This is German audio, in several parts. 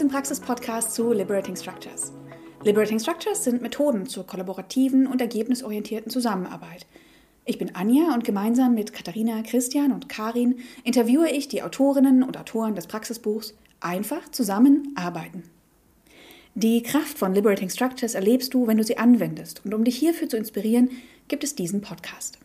den Praxis-Podcast zu Liberating Structures. Liberating Structures sind Methoden zur kollaborativen und ergebnisorientierten Zusammenarbeit. Ich bin Anja und gemeinsam mit Katharina, Christian und Karin interviewe ich die Autorinnen und Autoren des Praxisbuchs Einfach zusammenarbeiten. Die Kraft von Liberating Structures erlebst du, wenn du sie anwendest. Und um dich hierfür zu inspirieren, gibt es diesen Podcast.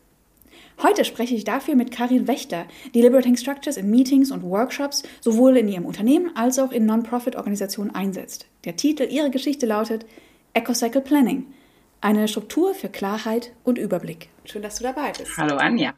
Heute spreche ich dafür mit Karin Wächter, die Liberating Structures in Meetings und Workshops sowohl in ihrem Unternehmen als auch in Non-Profit-Organisationen einsetzt. Der Titel ihrer Geschichte lautet EcoCycle Planning. Eine Struktur für Klarheit und Überblick. Schön, dass du dabei bist. Hallo Anja.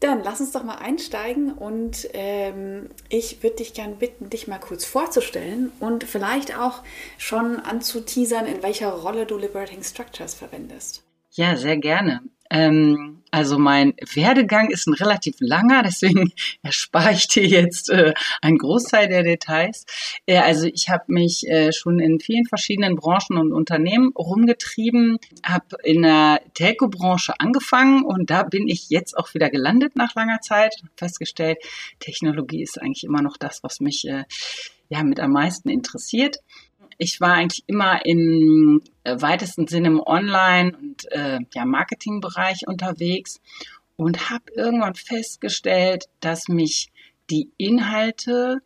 Dann lass uns doch mal einsteigen und ähm, ich würde dich gerne bitten, dich mal kurz vorzustellen und vielleicht auch schon anzuteasern, in welcher Rolle du Liberating Structures verwendest. Ja, sehr gerne. Ähm, also mein Werdegang ist ein relativ langer, deswegen erspare ich dir jetzt äh, einen Großteil der Details. Äh, also ich habe mich äh, schon in vielen verschiedenen Branchen und Unternehmen rumgetrieben, habe in der Telco-Branche angefangen und da bin ich jetzt auch wieder gelandet nach langer Zeit. Festgestellt, Technologie ist eigentlich immer noch das, was mich äh, ja mit am meisten interessiert ich war eigentlich immer im äh, weitesten Sinne im Online- und äh, ja, Marketingbereich unterwegs und habe irgendwann festgestellt, dass mich die Inhalte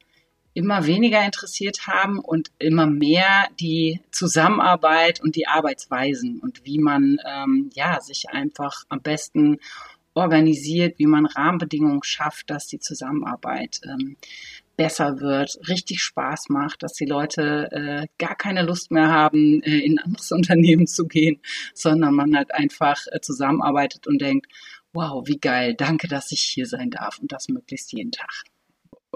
immer weniger interessiert haben und immer mehr die Zusammenarbeit und die Arbeitsweisen und wie man ähm, ja sich einfach am besten organisiert, wie man Rahmenbedingungen schafft, dass die Zusammenarbeit ähm, besser wird, richtig Spaß macht, dass die Leute äh, gar keine Lust mehr haben, äh, in ein anderes Unternehmen zu gehen, sondern man halt einfach äh, zusammenarbeitet und denkt, wow, wie geil, danke, dass ich hier sein darf und das möglichst jeden Tag.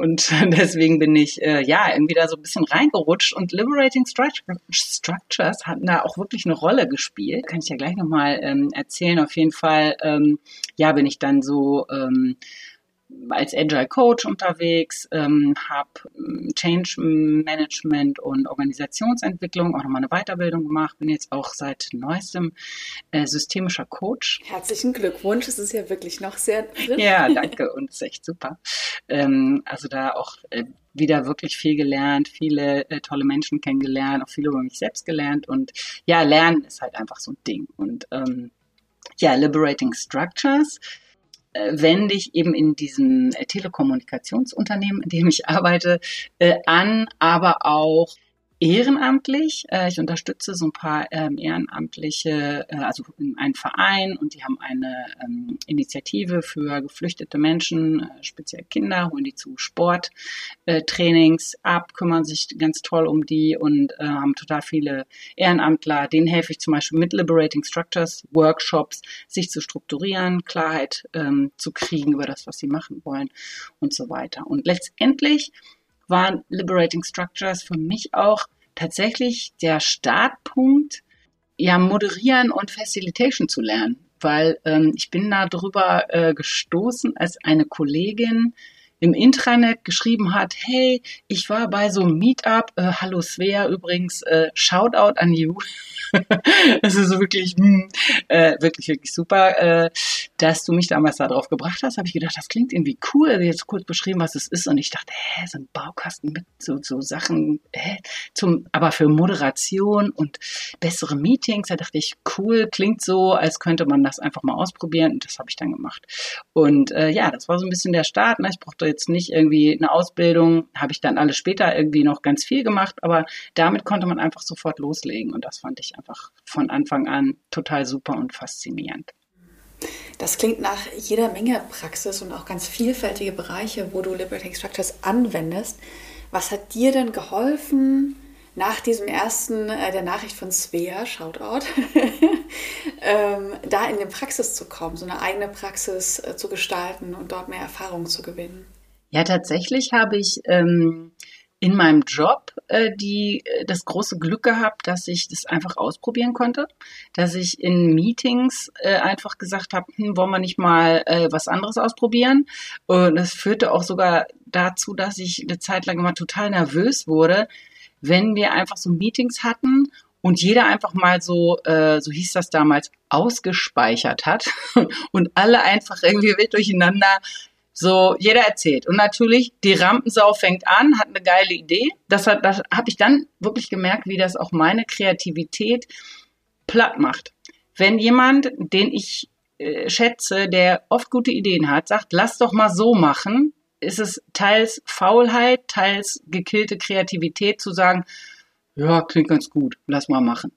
Und deswegen bin ich äh, ja irgendwie da so ein bisschen reingerutscht und Liberating Structures hatten da auch wirklich eine Rolle gespielt. Kann ich ja gleich nochmal ähm, erzählen. Auf jeden Fall, ähm, ja, bin ich dann so ähm, als Agile Coach unterwegs, ähm, habe ähm, Change Management und Organisationsentwicklung auch nochmal eine Weiterbildung gemacht, bin jetzt auch seit neuestem äh, systemischer Coach. Herzlichen Glückwunsch, es ist ja wirklich noch sehr frisch. Ja, danke und ist echt super. Ähm, also da auch äh, wieder wirklich viel gelernt, viele äh, tolle Menschen kennengelernt, auch viel über mich selbst gelernt und ja, Lernen ist halt einfach so ein Ding und ähm, ja, Liberating Structures wende ich eben in diesem äh, Telekommunikationsunternehmen, in dem ich arbeite, äh, an, aber auch ehrenamtlich. Äh, ich unterstütze so ein paar ähm, ehrenamtliche, äh, also einen Verein und die haben eine ähm, Initiative für geflüchtete Menschen, äh, speziell Kinder, holen die zu Sporttrainings ab, kümmern sich ganz toll um die und haben total viele Ehrenamtler. Denen helfe ich zum Beispiel mit Liberating Structures, Workshops, sich zu strukturieren, Klarheit ähm, zu kriegen über das, was sie machen wollen und so weiter. Und letztendlich waren Liberating Structures für mich auch tatsächlich der Startpunkt, ja, moderieren und Facilitation zu lernen. Weil ähm, ich bin da drüber äh, gestoßen, als eine Kollegin im Intranet geschrieben hat, hey, ich war bei so einem Meetup, äh, hallo Svea übrigens, äh, Shoutout an you. das ist wirklich, mh, hm, äh, wirklich, wirklich super, äh, dass du mich damals da drauf gebracht hast. Habe ich gedacht, das klingt irgendwie cool. Also jetzt kurz beschrieben, was es ist. Und ich dachte, hä, so ein Baukasten mit so, so Sachen, hä, zum, aber für Moderation und bessere Meetings. Da dachte ich, cool, klingt so, als könnte man das einfach mal ausprobieren. Und das habe ich dann gemacht. Und äh, ja, das war so ein bisschen der Start. Ne? Ich brauchte jetzt nicht irgendwie eine Ausbildung, habe ich dann alles später irgendwie noch ganz viel gemacht, aber damit konnte man einfach sofort loslegen. Und das fand ich einfach von Anfang an total super und faszinierend. Das klingt nach jeder Menge Praxis und auch ganz vielfältige Bereiche, wo du Liberating Structures anwendest. Was hat dir denn geholfen, nach diesem ersten, äh, der Nachricht von Svea, Shoutout, ähm, da in die Praxis zu kommen, so eine eigene Praxis äh, zu gestalten und dort mehr Erfahrung zu gewinnen? Ja, tatsächlich habe ich ähm, in meinem Job äh, die äh, das große Glück gehabt, dass ich das einfach ausprobieren konnte, dass ich in Meetings äh, einfach gesagt habe, hm, wollen wir nicht mal äh, was anderes ausprobieren? Und das führte auch sogar dazu, dass ich eine Zeit lang immer total nervös wurde, wenn wir einfach so Meetings hatten und jeder einfach mal so, äh, so hieß das damals, ausgespeichert hat und alle einfach irgendwie wild durcheinander So, jeder erzählt. Und natürlich, die Rampensau fängt an, hat eine geile Idee. Das, hat, das habe ich dann wirklich gemerkt, wie das auch meine Kreativität platt macht. Wenn jemand, den ich äh, schätze, der oft gute Ideen hat, sagt, lass doch mal so machen, ist es teils Faulheit, teils gekillte Kreativität zu sagen, ja, klingt ganz gut, lass mal machen.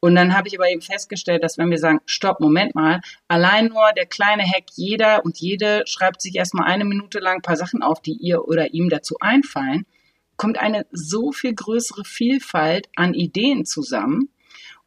Und dann habe ich aber eben festgestellt, dass wenn wir sagen, stopp, Moment mal, allein nur der kleine Hack, jeder und jede schreibt sich erstmal eine Minute lang ein paar Sachen auf, die ihr oder ihm dazu einfallen, kommt eine so viel größere Vielfalt an Ideen zusammen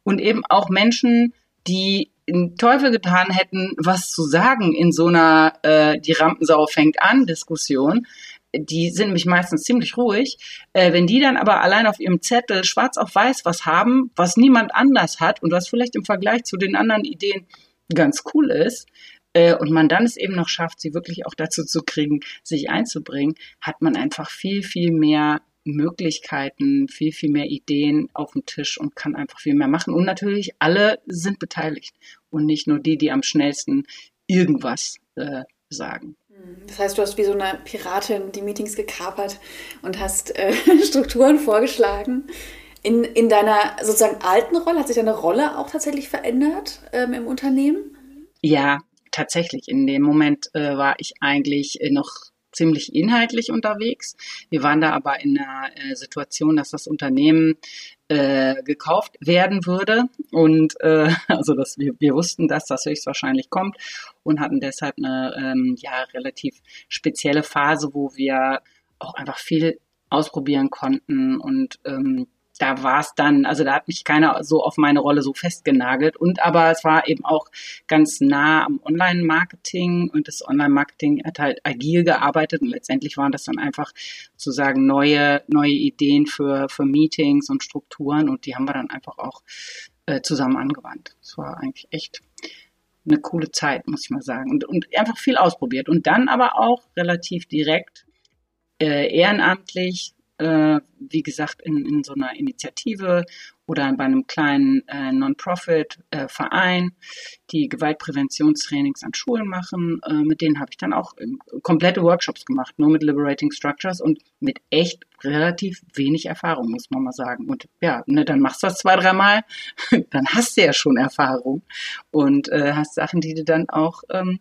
und eben auch Menschen, die den Teufel getan hätten, was zu sagen in so einer äh, die Rampensau fängt an Diskussion, die sind nämlich meistens ziemlich ruhig. Äh, wenn die dann aber allein auf ihrem Zettel schwarz auf weiß was haben, was niemand anders hat und was vielleicht im Vergleich zu den anderen Ideen ganz cool ist, äh, und man dann es eben noch schafft, sie wirklich auch dazu zu kriegen, sich einzubringen, hat man einfach viel, viel mehr Möglichkeiten, viel, viel mehr Ideen auf dem Tisch und kann einfach viel mehr machen. Und natürlich, alle sind beteiligt und nicht nur die, die am schnellsten irgendwas äh, sagen. Das heißt, du hast wie so eine Piratin die Meetings gekapert und hast äh, Strukturen vorgeschlagen. In, in deiner sozusagen alten Rolle, hat sich deine Rolle auch tatsächlich verändert ähm, im Unternehmen? Ja, tatsächlich. In dem Moment äh, war ich eigentlich äh, noch ziemlich inhaltlich unterwegs. Wir waren da aber in einer äh, Situation, dass das Unternehmen äh, gekauft werden würde. Und äh, also dass wir, wir wussten, dass das höchstwahrscheinlich kommt und hatten deshalb eine ähm, ja, relativ spezielle Phase, wo wir auch einfach viel ausprobieren konnten und ähm, da war es dann, also da hat mich keiner so auf meine Rolle so festgenagelt. Und aber es war eben auch ganz nah am Online-Marketing und das Online-Marketing hat halt agil gearbeitet und letztendlich waren das dann einfach sozusagen neue, neue Ideen für, für Meetings und Strukturen und die haben wir dann einfach auch äh, zusammen angewandt. Es war eigentlich echt eine coole Zeit, muss ich mal sagen. Und, und einfach viel ausprobiert. Und dann aber auch relativ direkt äh, ehrenamtlich äh, wie gesagt, in, in so einer Initiative oder bei einem kleinen äh, Non-Profit-Verein, äh, die Gewaltpräventionstrainings an Schulen machen. Äh, mit denen habe ich dann auch ähm, komplette Workshops gemacht, nur mit Liberating Structures und mit echt relativ wenig Erfahrung, muss man mal sagen. Und ja, ne, dann machst du das zwei, dreimal, dann hast du ja schon Erfahrung und äh, hast Sachen, die du dann auch ähm,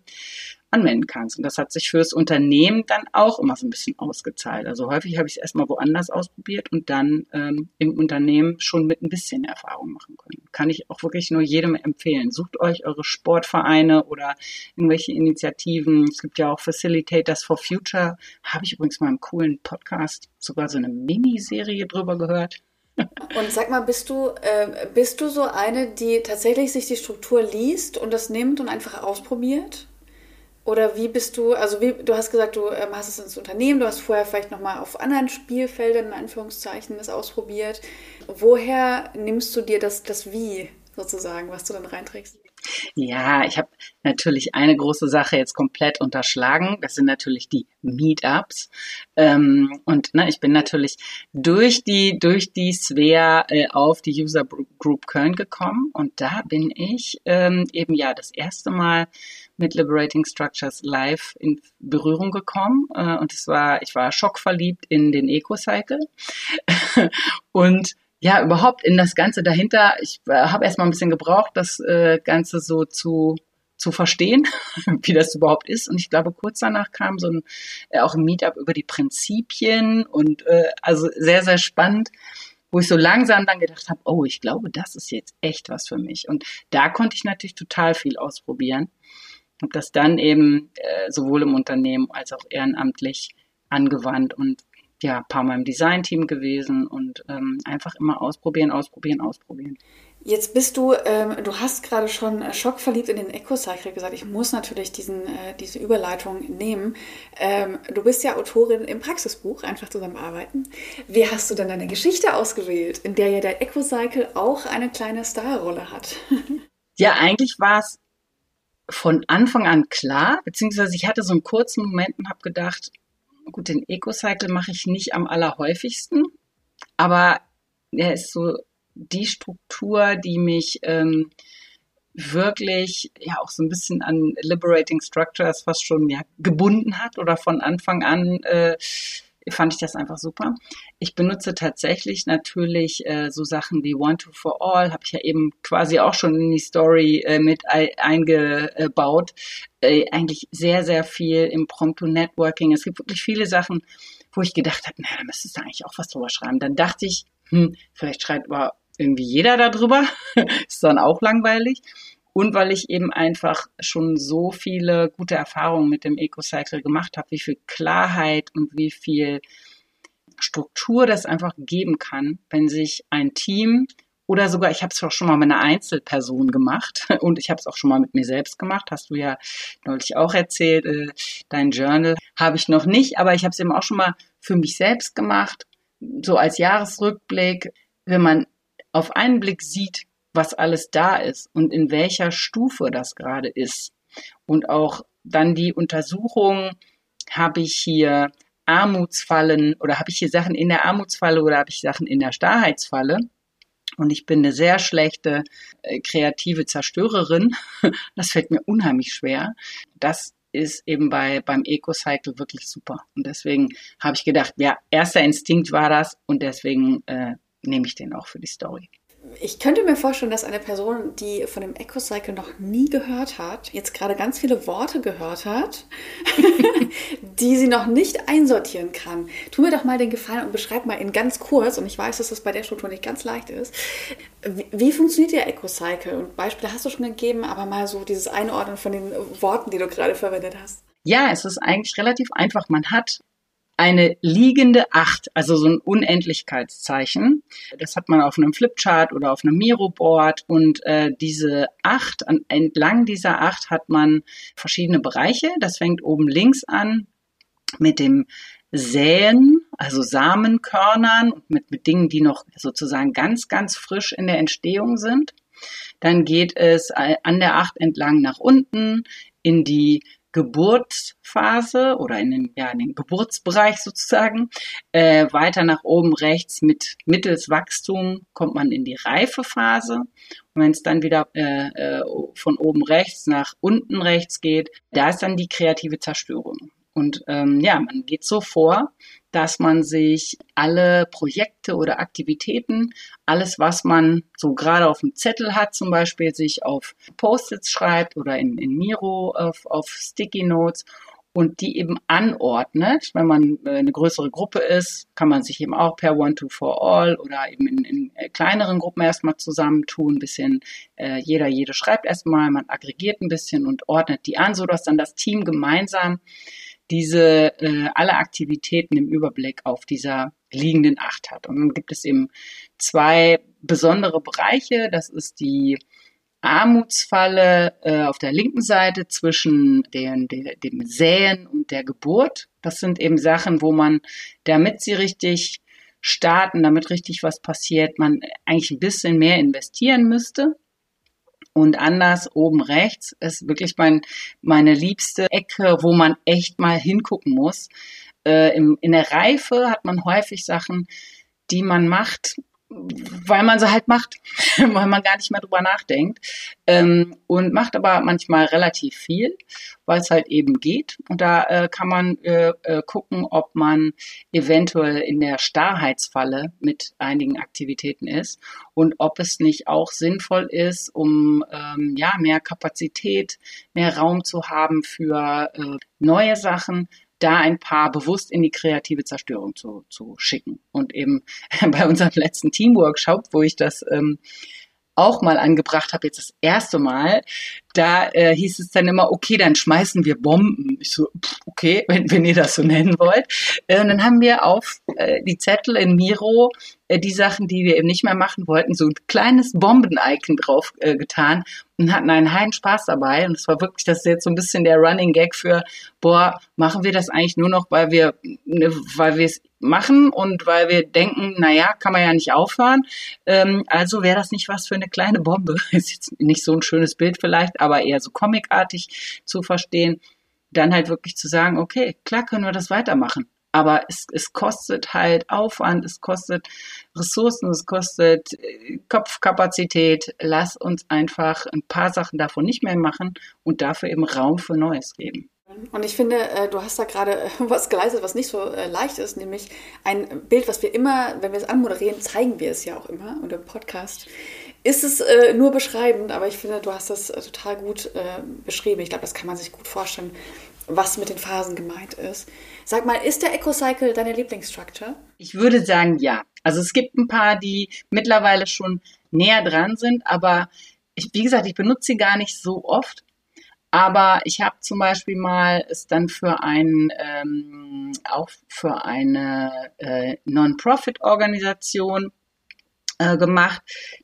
anmelden kannst. Und das hat sich fürs Unternehmen dann auch immer so ein bisschen ausgezahlt. Also häufig habe ich es erstmal woanders ausprobiert und dann ähm, im Unternehmen schon mit ein bisschen Erfahrung machen können. Kann ich auch wirklich nur jedem empfehlen. Sucht euch eure Sportvereine oder irgendwelche Initiativen. Es gibt ja auch Facilitators for Future. Habe ich übrigens mal im coolen Podcast sogar so eine Miniserie drüber gehört. Und sag mal, bist du, äh, bist du so eine, die tatsächlich sich die Struktur liest und das nimmt und einfach ausprobiert? Oder wie bist du, also wie, du hast gesagt, du ähm, hast es ins Unternehmen, du hast vorher vielleicht nochmal auf anderen Spielfeldern in Anführungszeichen das ausprobiert. Woher nimmst du dir das, das Wie sozusagen, was du dann reinträgst? Ja, ich habe natürlich eine große Sache jetzt komplett unterschlagen. Das sind natürlich die Meetups. Ähm, und ne, ich bin natürlich durch die durch die Sphere äh, auf die User Group Köln gekommen und da bin ich ähm, eben ja das erste Mal mit Liberating Structures live in Berührung gekommen äh, und es war ich war schockverliebt in den EcoCycle und ja, überhaupt in das Ganze dahinter. Ich äh, habe erstmal ein bisschen gebraucht, das äh, Ganze so zu zu verstehen, wie das überhaupt ist. Und ich glaube, kurz danach kam so ein äh, auch ein Meetup über die Prinzipien und äh, also sehr, sehr spannend, wo ich so langsam dann gedacht habe, oh, ich glaube, das ist jetzt echt was für mich. Und da konnte ich natürlich total viel ausprobieren. Und das dann eben äh, sowohl im Unternehmen als auch ehrenamtlich angewandt und ja, paar Mal im Design-Team gewesen und ähm, einfach immer ausprobieren, ausprobieren, ausprobieren. Jetzt bist du, ähm, du hast gerade schon schockverliebt in den Eco-Cycle gesagt. Ich muss natürlich diesen, äh, diese Überleitung nehmen. Ähm, du bist ja Autorin im Praxisbuch, einfach zusammenarbeiten. Wie hast du denn deine Geschichte ausgewählt, in der ja der Eco-Cycle auch eine kleine Starrolle hat? ja, eigentlich war es von Anfang an klar, beziehungsweise ich hatte so einen kurzen Moment und habe gedacht, Gut, den Eco-Cycle mache ich nicht am allerhäufigsten, aber er ist so die Struktur, die mich ähm, wirklich ja auch so ein bisschen an Liberating Structures fast schon ja gebunden hat oder von Anfang an äh, fand ich das einfach super. Ich benutze tatsächlich natürlich äh, so Sachen wie One to for All, habe ich ja eben quasi auch schon in die Story äh, mit eingebaut. Äh, eigentlich sehr, sehr viel im Prompto Networking. Es gibt wirklich viele Sachen, wo ich gedacht habe, naja, da müsstest du eigentlich auch was drüber schreiben. Dann dachte ich, hm, vielleicht schreibt aber irgendwie jeder darüber. Ist dann auch langweilig. Und weil ich eben einfach schon so viele gute Erfahrungen mit dem EcoCycle gemacht habe, wie viel Klarheit und wie viel Struktur das einfach geben kann, wenn sich ein Team oder sogar, ich habe es auch schon mal mit einer Einzelperson gemacht und ich habe es auch schon mal mit mir selbst gemacht, hast du ja neulich auch erzählt, äh, dein Journal habe ich noch nicht, aber ich habe es eben auch schon mal für mich selbst gemacht, so als Jahresrückblick, wenn man auf einen Blick sieht, was alles da ist und in welcher Stufe das gerade ist. Und auch dann die Untersuchung, habe ich hier Armutsfallen oder habe ich hier Sachen in der Armutsfalle oder habe ich Sachen in der Starrheitsfalle? Und ich bin eine sehr schlechte äh, kreative Zerstörerin. Das fällt mir unheimlich schwer. Das ist eben bei, beim Eco-Cycle wirklich super. Und deswegen habe ich gedacht, ja, erster Instinkt war das und deswegen äh, nehme ich den auch für die Story ich könnte mir vorstellen, dass eine Person, die von dem Eco-Cycle noch nie gehört hat, jetzt gerade ganz viele Worte gehört hat, die sie noch nicht einsortieren kann. Tu mir doch mal den Gefallen und beschreib mal in ganz kurz, und ich weiß, dass das bei der Struktur nicht ganz leicht ist, wie, wie funktioniert der Eco-Cycle? Und Beispiele hast du schon gegeben, aber mal so dieses Einordnen von den Worten, die du gerade verwendet hast. Ja, es ist eigentlich relativ einfach. Man hat eine liegende Acht, also so ein Unendlichkeitszeichen. Das hat man auf einem Flipchart oder auf einem Miro-Board und äh, diese Acht, an, entlang dieser Acht hat man verschiedene Bereiche. Das fängt oben links an mit dem Säen, also Samenkörnern mit, mit Dingen, die noch sozusagen ganz, ganz frisch in der Entstehung sind. Dann geht es an der Acht entlang nach unten in die Geburtsphase oder in den, ja, in den Geburtsbereich sozusagen. Äh, weiter nach oben rechts mit mittels Wachstum kommt man in die Reifephase. Und wenn es dann wieder äh, äh, von oben rechts nach unten rechts geht, da ist dann die kreative Zerstörung. Und ähm, ja, man geht so vor, dass man sich alle Projekte oder Aktivitäten, alles, was man so gerade auf dem Zettel hat, zum Beispiel sich auf Post-its schreibt oder in, in Miro auf, auf Sticky Notes und die eben anordnet. Wenn man äh, eine größere Gruppe ist, kann man sich eben auch per One, Two, For All oder eben in, in äh, kleineren Gruppen erstmal zusammentun, ein bisschen, äh, jeder, jede schreibt erstmal, man aggregiert ein bisschen und ordnet die an, sodass dann das Team gemeinsam diese äh, alle Aktivitäten im Überblick auf dieser liegenden Acht hat. Und dann gibt es eben zwei besondere Bereiche. Das ist die Armutsfalle äh, auf der linken Seite zwischen den, den, dem Säen und der Geburt. Das sind eben Sachen, wo man, damit sie richtig starten, damit richtig was passiert, man eigentlich ein bisschen mehr investieren müsste. Und anders oben rechts ist wirklich mein, meine liebste Ecke, wo man echt mal hingucken muss. Äh, im, in der Reife hat man häufig Sachen, die man macht, weil man sie halt macht, weil man gar nicht mehr drüber nachdenkt ähm, und macht aber manchmal relativ viel, weil es halt eben geht. Und da äh, kann man äh, äh, gucken, ob man eventuell in der Starrheitsfalle mit einigen Aktivitäten ist und ob es nicht auch sinnvoll ist, um ähm, ja mehr Kapazität, mehr Raum zu haben für äh, neue Sachen, da ein paar bewusst in die kreative Zerstörung zu, zu schicken. Und eben bei unserem letzten Teamworkshop, wo ich das ähm, auch mal angebracht habe, jetzt das erste Mal, da äh, hieß es dann immer, okay, dann schmeißen wir Bomben. Ich so, okay, wenn, wenn ihr das so nennen wollt. Äh, und dann haben wir auf äh, die Zettel in Miro äh, die Sachen, die wir eben nicht mehr machen wollten, so ein kleines Bomben-Icon drauf äh, getan und hatten einen heiden Spaß dabei. Und es war wirklich, das ist jetzt so ein bisschen der Running Gag für, boah, machen wir das eigentlich nur noch, weil wir, ne, weil wir es machen und weil wir denken, naja, kann man ja nicht aufhören. Ähm, also wäre das nicht was für eine kleine Bombe. Ist jetzt nicht so ein schönes Bild vielleicht, aber eher so comicartig zu verstehen. Dann halt wirklich zu sagen, okay, klar können wir das weitermachen. Aber es, es kostet halt Aufwand, es kostet Ressourcen, es kostet äh, Kopfkapazität. Lass uns einfach ein paar Sachen davon nicht mehr machen und dafür eben Raum für Neues geben. Und ich finde, äh, du hast da gerade äh, was geleistet, was nicht so leicht ist, nämlich ein Bild, was wir immer, wenn wir es anmoderieren, zeigen wir es ja auch immer und im Podcast ist es äh, nur beschreibend, aber ich finde, du hast das äh, total gut äh, beschrieben. Ich glaube, das kann man sich gut vorstellen, was mit den Phasen gemeint ist. Sag mal, ist der Eco-Cycle deine Lieblingsstructure? Ich würde sagen, ja. Also es gibt ein paar, die mittlerweile schon näher dran sind, aber ich, wie gesagt, ich benutze sie gar nicht so oft. Aber ich habe zum Beispiel mal es dann für ein ähm, auch für eine äh, Non-Profit-Organisation äh, gemacht,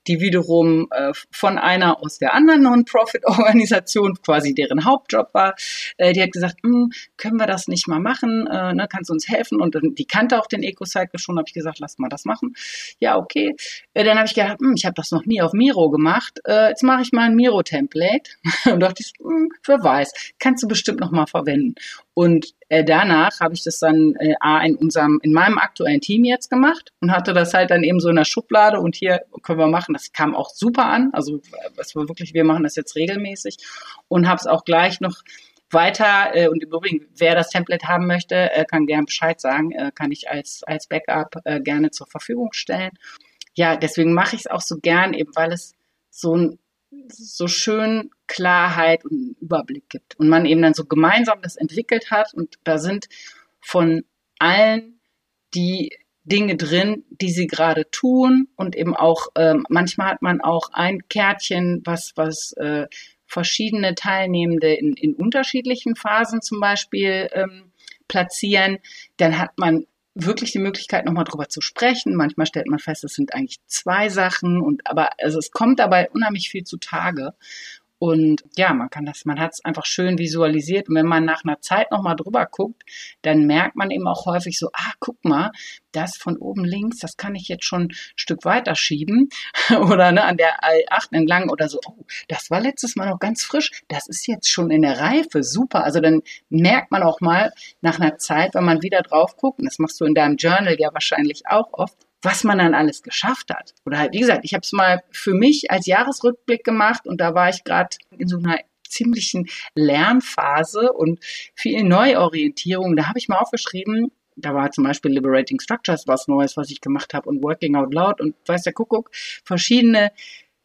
die wiederum äh, von einer aus der anderen Non-Profit-Organisation, quasi deren Hauptjob war, äh, die hat gesagt, hm, können wir das nicht mal machen, äh, ne, kannst du uns helfen? Und dann, die kannte auch den Eco-Cycle schon, habe ich gesagt, lass mal das machen. Ja, okay. Äh, dann habe ich gedacht, hm, ich habe das noch nie auf Miro gemacht, äh, jetzt mache ich mal ein Miro-Template. Und dachte ich, hm, wer weiß, kannst du bestimmt noch mal verwenden. Und äh, danach habe ich das dann äh, in unserem, in meinem aktuellen Team jetzt gemacht und hatte das halt dann eben so in der Schublade und hier können wir machen. Das kam auch super an. Also es war wirklich, wir machen das jetzt regelmäßig und habe es auch gleich noch weiter äh, und im Übrigen, wer das Template haben möchte, äh, kann gern Bescheid sagen, äh, kann ich als als Backup äh, gerne zur Verfügung stellen. Ja, deswegen mache ich es auch so gern, eben weil es so ein so schön Klarheit und Überblick gibt. Und man eben dann so gemeinsam das entwickelt hat und da sind von allen die Dinge drin, die sie gerade tun und eben auch ähm, manchmal hat man auch ein Kärtchen, was was äh, verschiedene Teilnehmende in, in unterschiedlichen Phasen zum Beispiel ähm, platzieren. Dann hat man wirklich die Möglichkeit, nochmal drüber zu sprechen. Manchmal stellt man fest, es sind eigentlich zwei Sachen und aber also es kommt dabei unheimlich viel zutage. Und ja, man kann das, man hat es einfach schön visualisiert. Und wenn man nach einer Zeit nochmal drüber guckt, dann merkt man eben auch häufig so, ah, guck mal, das von oben links, das kann ich jetzt schon ein Stück weiter schieben. oder ne, an der A8 entlang oder so, oh, das war letztes Mal noch ganz frisch, das ist jetzt schon in der Reife, super. Also dann merkt man auch mal nach einer Zeit, wenn man wieder drauf guckt, und das machst du in deinem Journal ja wahrscheinlich auch oft, was man dann alles geschafft hat. Oder halt, wie gesagt, ich habe es mal für mich als Jahresrückblick gemacht und da war ich gerade in so einer ziemlichen Lernphase und viel Neuorientierung. Da habe ich mal aufgeschrieben, da war zum Beispiel Liberating Structures was Neues, was ich gemacht habe und Working Out Loud und weiß der Kuckuck, verschiedene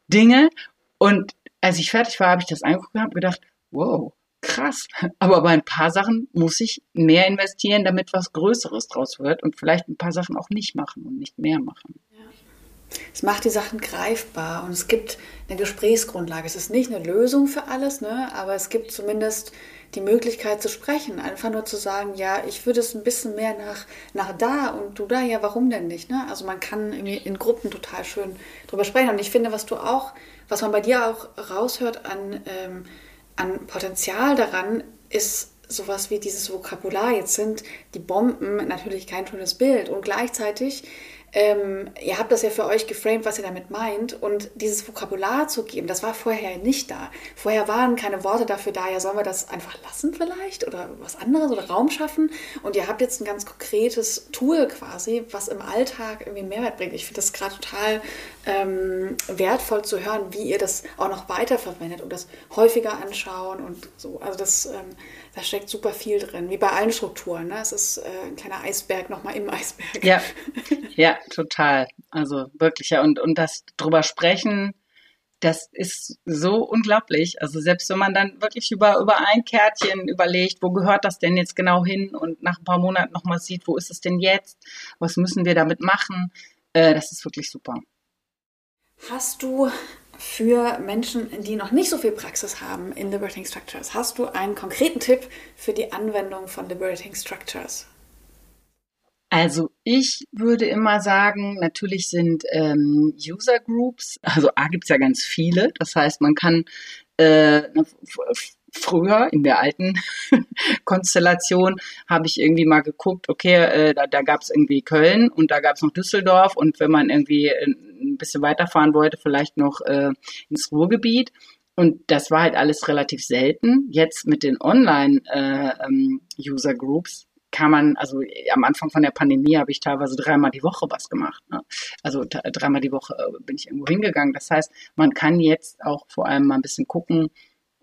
Dinge. Und als ich fertig war, habe ich das angeguckt und habe gedacht, wow, krass. Aber bei ein paar Sachen muss ich mehr investieren, damit was Größeres draus wird und vielleicht ein paar Sachen auch nicht machen und nicht mehr machen. Es macht die Sachen greifbar und es gibt eine Gesprächsgrundlage. Es ist nicht eine Lösung für alles, ne? aber es gibt zumindest die Möglichkeit zu sprechen. Einfach nur zu sagen, ja, ich würde es ein bisschen mehr nach, nach da und du da, ja, warum denn nicht? Ne? Also man kann in Gruppen total schön drüber sprechen. Und ich finde, was du auch, was man bei dir auch raushört an ähm, an Potenzial daran ist sowas wie dieses Vokabular. Jetzt sind die Bomben natürlich kein schönes Bild und gleichzeitig ähm, ihr habt das ja für euch geframed, was ihr damit meint. Und dieses Vokabular zu geben, das war vorher nicht da. Vorher waren keine Worte dafür da. Ja, sollen wir das einfach lassen vielleicht? Oder was anderes oder Raum schaffen? Und ihr habt jetzt ein ganz konkretes Tool quasi, was im Alltag irgendwie Mehrwert bringt. Ich finde das gerade total ähm, wertvoll zu hören, wie ihr das auch noch weiterverwendet und das häufiger anschauen und so. Also das ähm, da steckt super viel drin, wie bei allen Strukturen. Ne? Es ist äh, ein kleiner Eisberg nochmal im Eisberg. Ja, ja, total. Also wirklich, ja. Und, und das drüber sprechen, das ist so unglaublich. Also selbst wenn man dann wirklich über, über ein Kärtchen überlegt, wo gehört das denn jetzt genau hin und nach ein paar Monaten nochmal sieht, wo ist es denn jetzt? Was müssen wir damit machen? Äh, das ist wirklich super. Hast du für Menschen, die noch nicht so viel Praxis haben in Liberating Structures? Hast du einen konkreten Tipp für die Anwendung von Liberating Structures? Also ich würde immer sagen, natürlich sind ähm, User Groups, also A gibt es ja ganz viele, das heißt man kann äh, früher in der alten Konstellation habe ich irgendwie mal geguckt, okay, äh, da, da gab es irgendwie Köln und da gab es noch Düsseldorf und wenn man irgendwie ein bisschen weiterfahren wollte, vielleicht noch äh, ins Ruhrgebiet. Und das war halt alles relativ selten. Jetzt mit den Online-User-Groups äh, ähm, kann man, also am Anfang von der Pandemie habe ich teilweise dreimal die Woche was gemacht. Ne? Also dreimal die Woche äh, bin ich irgendwo hingegangen. Das heißt, man kann jetzt auch vor allem mal ein bisschen gucken,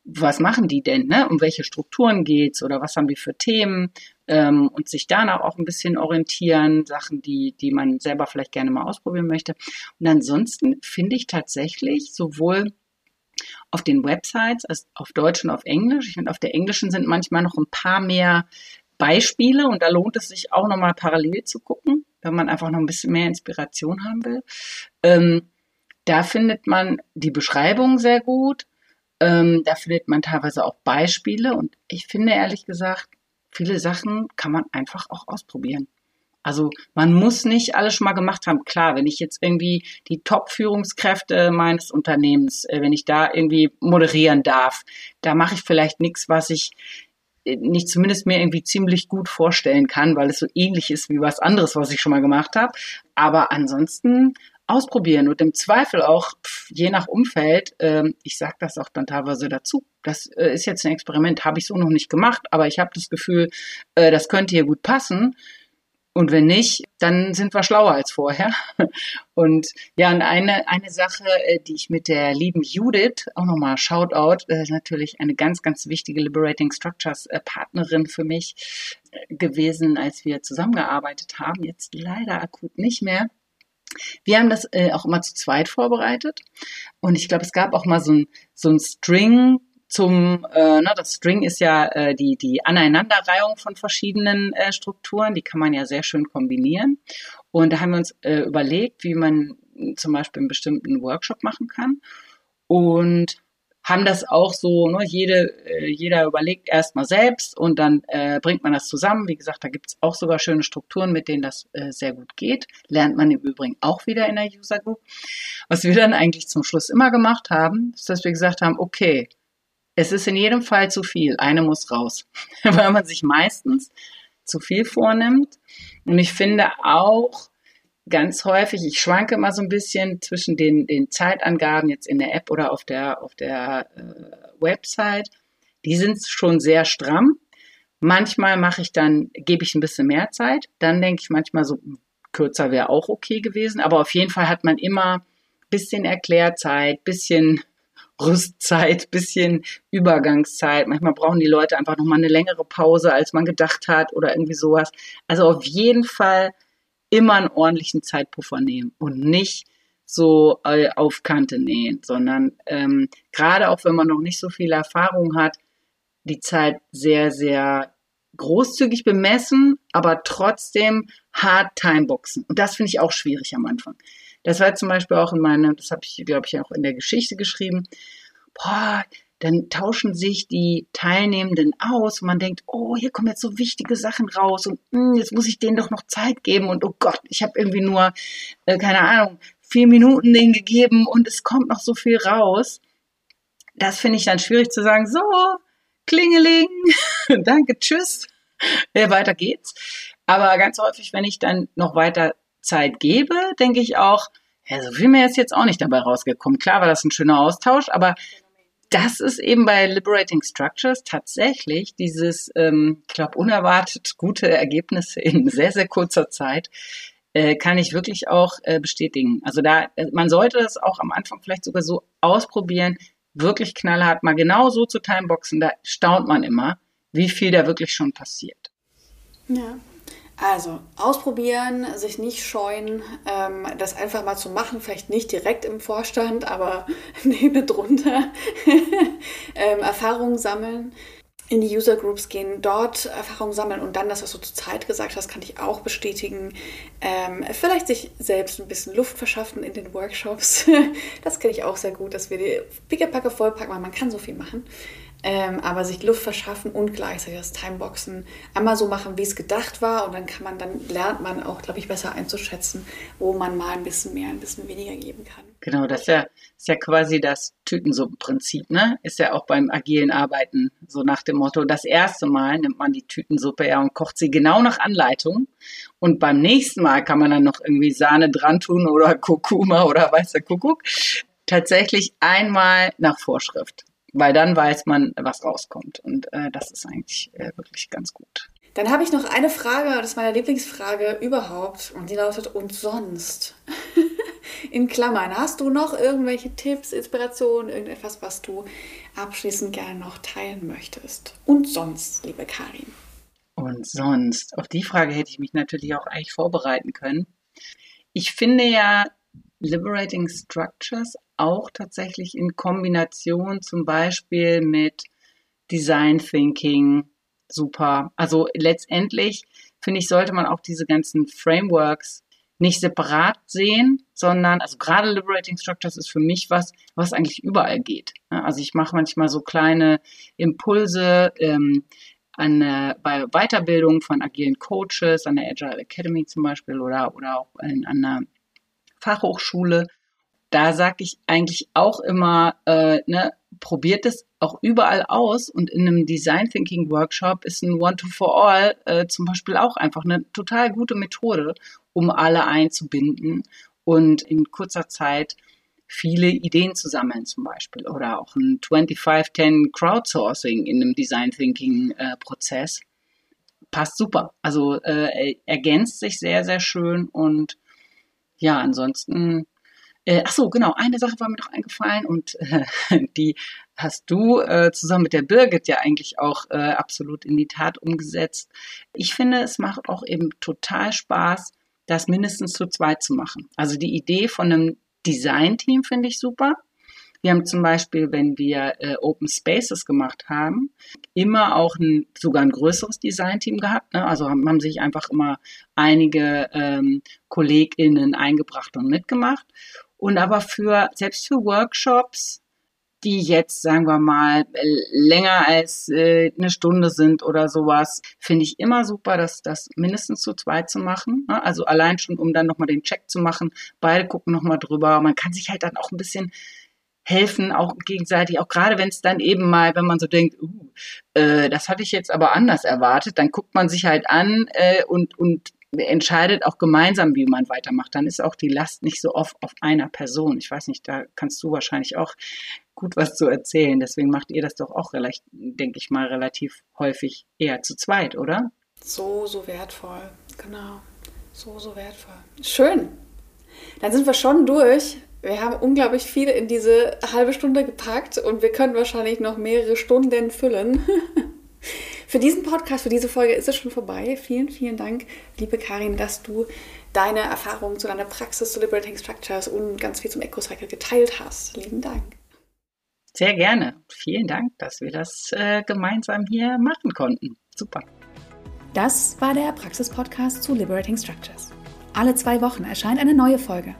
was machen die denn, ne? Um welche Strukturen geht's oder was haben die für Themen ähm, und sich danach auch ein bisschen orientieren, Sachen, die, die man selber vielleicht gerne mal ausprobieren möchte. Und ansonsten finde ich tatsächlich sowohl auf den Websites als auf Deutsch und auf Englisch. Ich finde, auf der englischen sind manchmal noch ein paar mehr Beispiele und da lohnt es sich auch nochmal parallel zu gucken, wenn man einfach noch ein bisschen mehr Inspiration haben will. Ähm, da findet man die Beschreibung sehr gut ähm, da findet man teilweise auch Beispiele und ich finde ehrlich gesagt, viele Sachen kann man einfach auch ausprobieren. Also man muss nicht alles schon mal gemacht haben. Klar, wenn ich jetzt irgendwie die Top-Führungskräfte meines Unternehmens, äh, wenn ich da irgendwie moderieren darf, da mache ich vielleicht nichts, was ich nicht zumindest mir irgendwie ziemlich gut vorstellen kann, weil es so ähnlich ist wie was anderes, was ich schon mal gemacht habe. Aber ansonsten ausprobieren und im Zweifel auch, pff, je nach Umfeld, ähm, ich sage das auch dann teilweise dazu. Das äh, ist jetzt ein Experiment, habe ich so noch nicht gemacht, aber ich habe das Gefühl, äh, das könnte hier gut passen. Und wenn nicht, dann sind wir schlauer als vorher. Und ja, und eine, eine Sache, äh, die ich mit der lieben Judith, auch nochmal Shoutout, äh, natürlich eine ganz, ganz wichtige Liberating Structures äh, Partnerin für mich gewesen, als wir zusammengearbeitet haben. Jetzt leider akut nicht mehr. Wir haben das äh, auch immer zu zweit vorbereitet. Und ich glaube, es gab auch mal so ein, so ein String zum, äh, ne, das String ist ja äh, die, die Aneinanderreihung von verschiedenen äh, Strukturen, die kann man ja sehr schön kombinieren. Und da haben wir uns äh, überlegt, wie man zum Beispiel einen bestimmten Workshop machen kann. Und haben das auch so, ne, jede, äh, jeder überlegt erstmal selbst und dann äh, bringt man das zusammen. Wie gesagt, da gibt es auch sogar schöne Strukturen, mit denen das äh, sehr gut geht. Lernt man im Übrigen auch wieder in der User Group. Was wir dann eigentlich zum Schluss immer gemacht haben, ist, dass wir gesagt haben, okay, es ist in jedem Fall zu viel, eine muss raus, weil man sich meistens zu viel vornimmt. Und ich finde auch, ganz häufig, ich schwanke immer so ein bisschen zwischen den, den Zeitangaben jetzt in der App oder auf der, auf der äh, Website. Die sind schon sehr stramm. Manchmal mache ich dann, gebe ich ein bisschen mehr Zeit. Dann denke ich manchmal so, kürzer wäre auch okay gewesen. Aber auf jeden Fall hat man immer bisschen Erklärzeit, bisschen Rüstzeit, bisschen Übergangszeit. Manchmal brauchen die Leute einfach nochmal eine längere Pause, als man gedacht hat oder irgendwie sowas. Also auf jeden Fall immer einen ordentlichen Zeitpuffer nehmen und nicht so äh, auf Kante nähen, sondern ähm, gerade auch wenn man noch nicht so viel Erfahrung hat, die Zeit sehr, sehr großzügig bemessen, aber trotzdem hart timeboxen. Und das finde ich auch schwierig am Anfang. Das war zum Beispiel auch in meinem, das habe ich, glaube ich, auch in der Geschichte geschrieben. Boah, dann tauschen sich die Teilnehmenden aus und man denkt, oh, hier kommen jetzt so wichtige Sachen raus und mh, hm, jetzt muss ich denen doch noch Zeit geben und oh Gott, ich habe irgendwie nur, äh, keine Ahnung, vier Minuten denen gegeben und es kommt noch so viel raus. Das finde ich dann schwierig zu sagen, so, Klingeling, danke, tschüss, ja, weiter geht's. Aber ganz häufig, wenn ich dann noch weiter Zeit gebe, denke ich auch, ja, so viel mehr ist jetzt auch nicht dabei rausgekommen. Klar war das ein schöner Austausch, aber das ist eben bei Liberating Structures tatsächlich dieses, ähm, ich glaube, unerwartet gute Ergebnisse in sehr, sehr kurzer Zeit, äh, kann ich wirklich auch äh, bestätigen. Also da, äh, man sollte es auch am Anfang vielleicht sogar so ausprobieren, wirklich knallhart mal genau so zu timeboxen, da staunt man immer, wie viel da wirklich schon passiert. Ja, also ausprobieren, sich nicht scheuen, ähm, das einfach mal zu machen, vielleicht nicht direkt im Vorstand, aber neben drunter ähm, Erfahrungen sammeln, in die User Groups gehen, dort Erfahrungen sammeln und dann das, was du zur Zeit gesagt hast, kann ich auch bestätigen. Ähm, vielleicht sich selbst ein bisschen Luft verschaffen in den Workshops. das kenne ich auch sehr gut, dass wir die Pickepacke vollpacken, weil man kann so viel machen ähm, aber sich Luft verschaffen und gleichzeitig das Timeboxen einmal so machen, wie es gedacht war und dann kann man, dann lernt man auch, glaube ich, besser einzuschätzen, wo man mal ein bisschen mehr, ein bisschen weniger geben kann. Genau, das ist ja, ist ja quasi das Tütensuppenprinzip, ne? Ist ja auch beim agilen Arbeiten so nach dem Motto, das erste Mal nimmt man die Tütensuppe ja und kocht sie genau nach Anleitung und beim nächsten Mal kann man dann noch irgendwie Sahne dran tun oder Kurkuma oder weißer Kuckuck. Tatsächlich einmal nach Vorschrift weil dann weiß man, was rauskommt. Und äh, das ist eigentlich äh, wirklich ganz gut. Dann habe ich noch eine Frage, das ist meine Lieblingsfrage überhaupt, und die lautet: Und sonst? In Klammern, hast du noch irgendwelche Tipps, Inspirationen, irgendetwas, was du abschließend gerne noch teilen möchtest? Und sonst, liebe Karin? Und sonst? Auf die Frage hätte ich mich natürlich auch eigentlich vorbereiten können. Ich finde ja Liberating Structures auch tatsächlich in Kombination zum Beispiel mit Design Thinking super. Also letztendlich finde ich, sollte man auch diese ganzen Frameworks nicht separat sehen, sondern, also gerade Liberating Structures ist für mich was, was eigentlich überall geht. Also ich mache manchmal so kleine Impulse ähm, an, äh, bei Weiterbildung von agilen Coaches, an der Agile Academy zum Beispiel oder, oder auch in, an einer Fachhochschule. Da sage ich eigentlich auch immer, äh, ne, probiert es auch überall aus und in einem Design Thinking Workshop ist ein One to for All äh, zum Beispiel auch einfach eine total gute Methode, um alle einzubinden und in kurzer Zeit viele Ideen zu sammeln zum Beispiel oder auch ein 2510 Crowdsourcing in einem Design Thinking äh, Prozess passt super. Also äh, ergänzt sich sehr, sehr schön und ja, ansonsten äh, ach so, genau, eine Sache war mir noch eingefallen und äh, die hast du äh, zusammen mit der Birgit ja eigentlich auch äh, absolut in die Tat umgesetzt. Ich finde, es macht auch eben total Spaß, das mindestens zu zweit zu machen. Also die Idee von einem Design-Team finde ich super. Wir haben zum Beispiel, wenn wir äh, Open Spaces gemacht haben, immer auch ein, sogar ein größeres Design-Team gehabt. Ne? Also haben, haben, sich einfach immer einige ähm, KollegInnen eingebracht und mitgemacht. Und aber für, selbst für Workshops, die jetzt, sagen wir mal, länger als äh, eine Stunde sind oder sowas, finde ich immer super, dass das mindestens zu zweit zu machen. Ne? Also allein schon, um dann nochmal den Check zu machen. Beide gucken nochmal drüber. Man kann sich halt dann auch ein bisschen helfen, auch gegenseitig, auch gerade wenn es dann eben mal, wenn man so denkt, uh, äh, das hatte ich jetzt aber anders erwartet, dann guckt man sich halt an äh, und, und entscheidet auch gemeinsam, wie man weitermacht. Dann ist auch die Last nicht so oft auf einer Person. Ich weiß nicht, da kannst du wahrscheinlich auch gut was zu erzählen. Deswegen macht ihr das doch auch, denke ich mal, relativ häufig eher zu zweit, oder? So, so wertvoll. Genau. So, so wertvoll. Schön. Dann sind wir schon durch. Wir haben unglaublich viel in diese halbe Stunde gepackt und wir können wahrscheinlich noch mehrere Stunden füllen. Für diesen Podcast, für diese Folge ist es schon vorbei. Vielen, vielen Dank, liebe Karin, dass du deine Erfahrungen zu deiner Praxis zu Liberating Structures und ganz viel zum EcoCycle geteilt hast. Lieben Dank. Sehr gerne. Vielen Dank, dass wir das äh, gemeinsam hier machen konnten. Super. Das war der Praxis-Podcast zu Liberating Structures. Alle zwei Wochen erscheint eine neue Folge.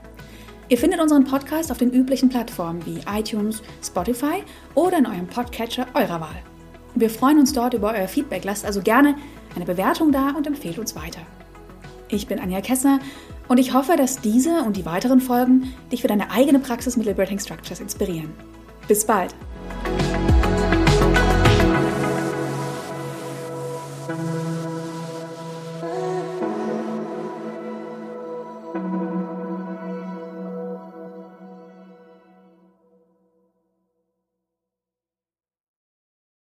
Ihr findet unseren Podcast auf den üblichen Plattformen wie iTunes, Spotify oder in eurem Podcatcher eurer Wahl. Wir freuen uns dort über euer Feedback. Lasst also gerne eine Bewertung da und empfehlt uns weiter. Ich bin Anja Kessner und ich hoffe, dass diese und die weiteren Folgen dich für deine eigene Praxis mit Liberating Structures inspirieren. Bis bald!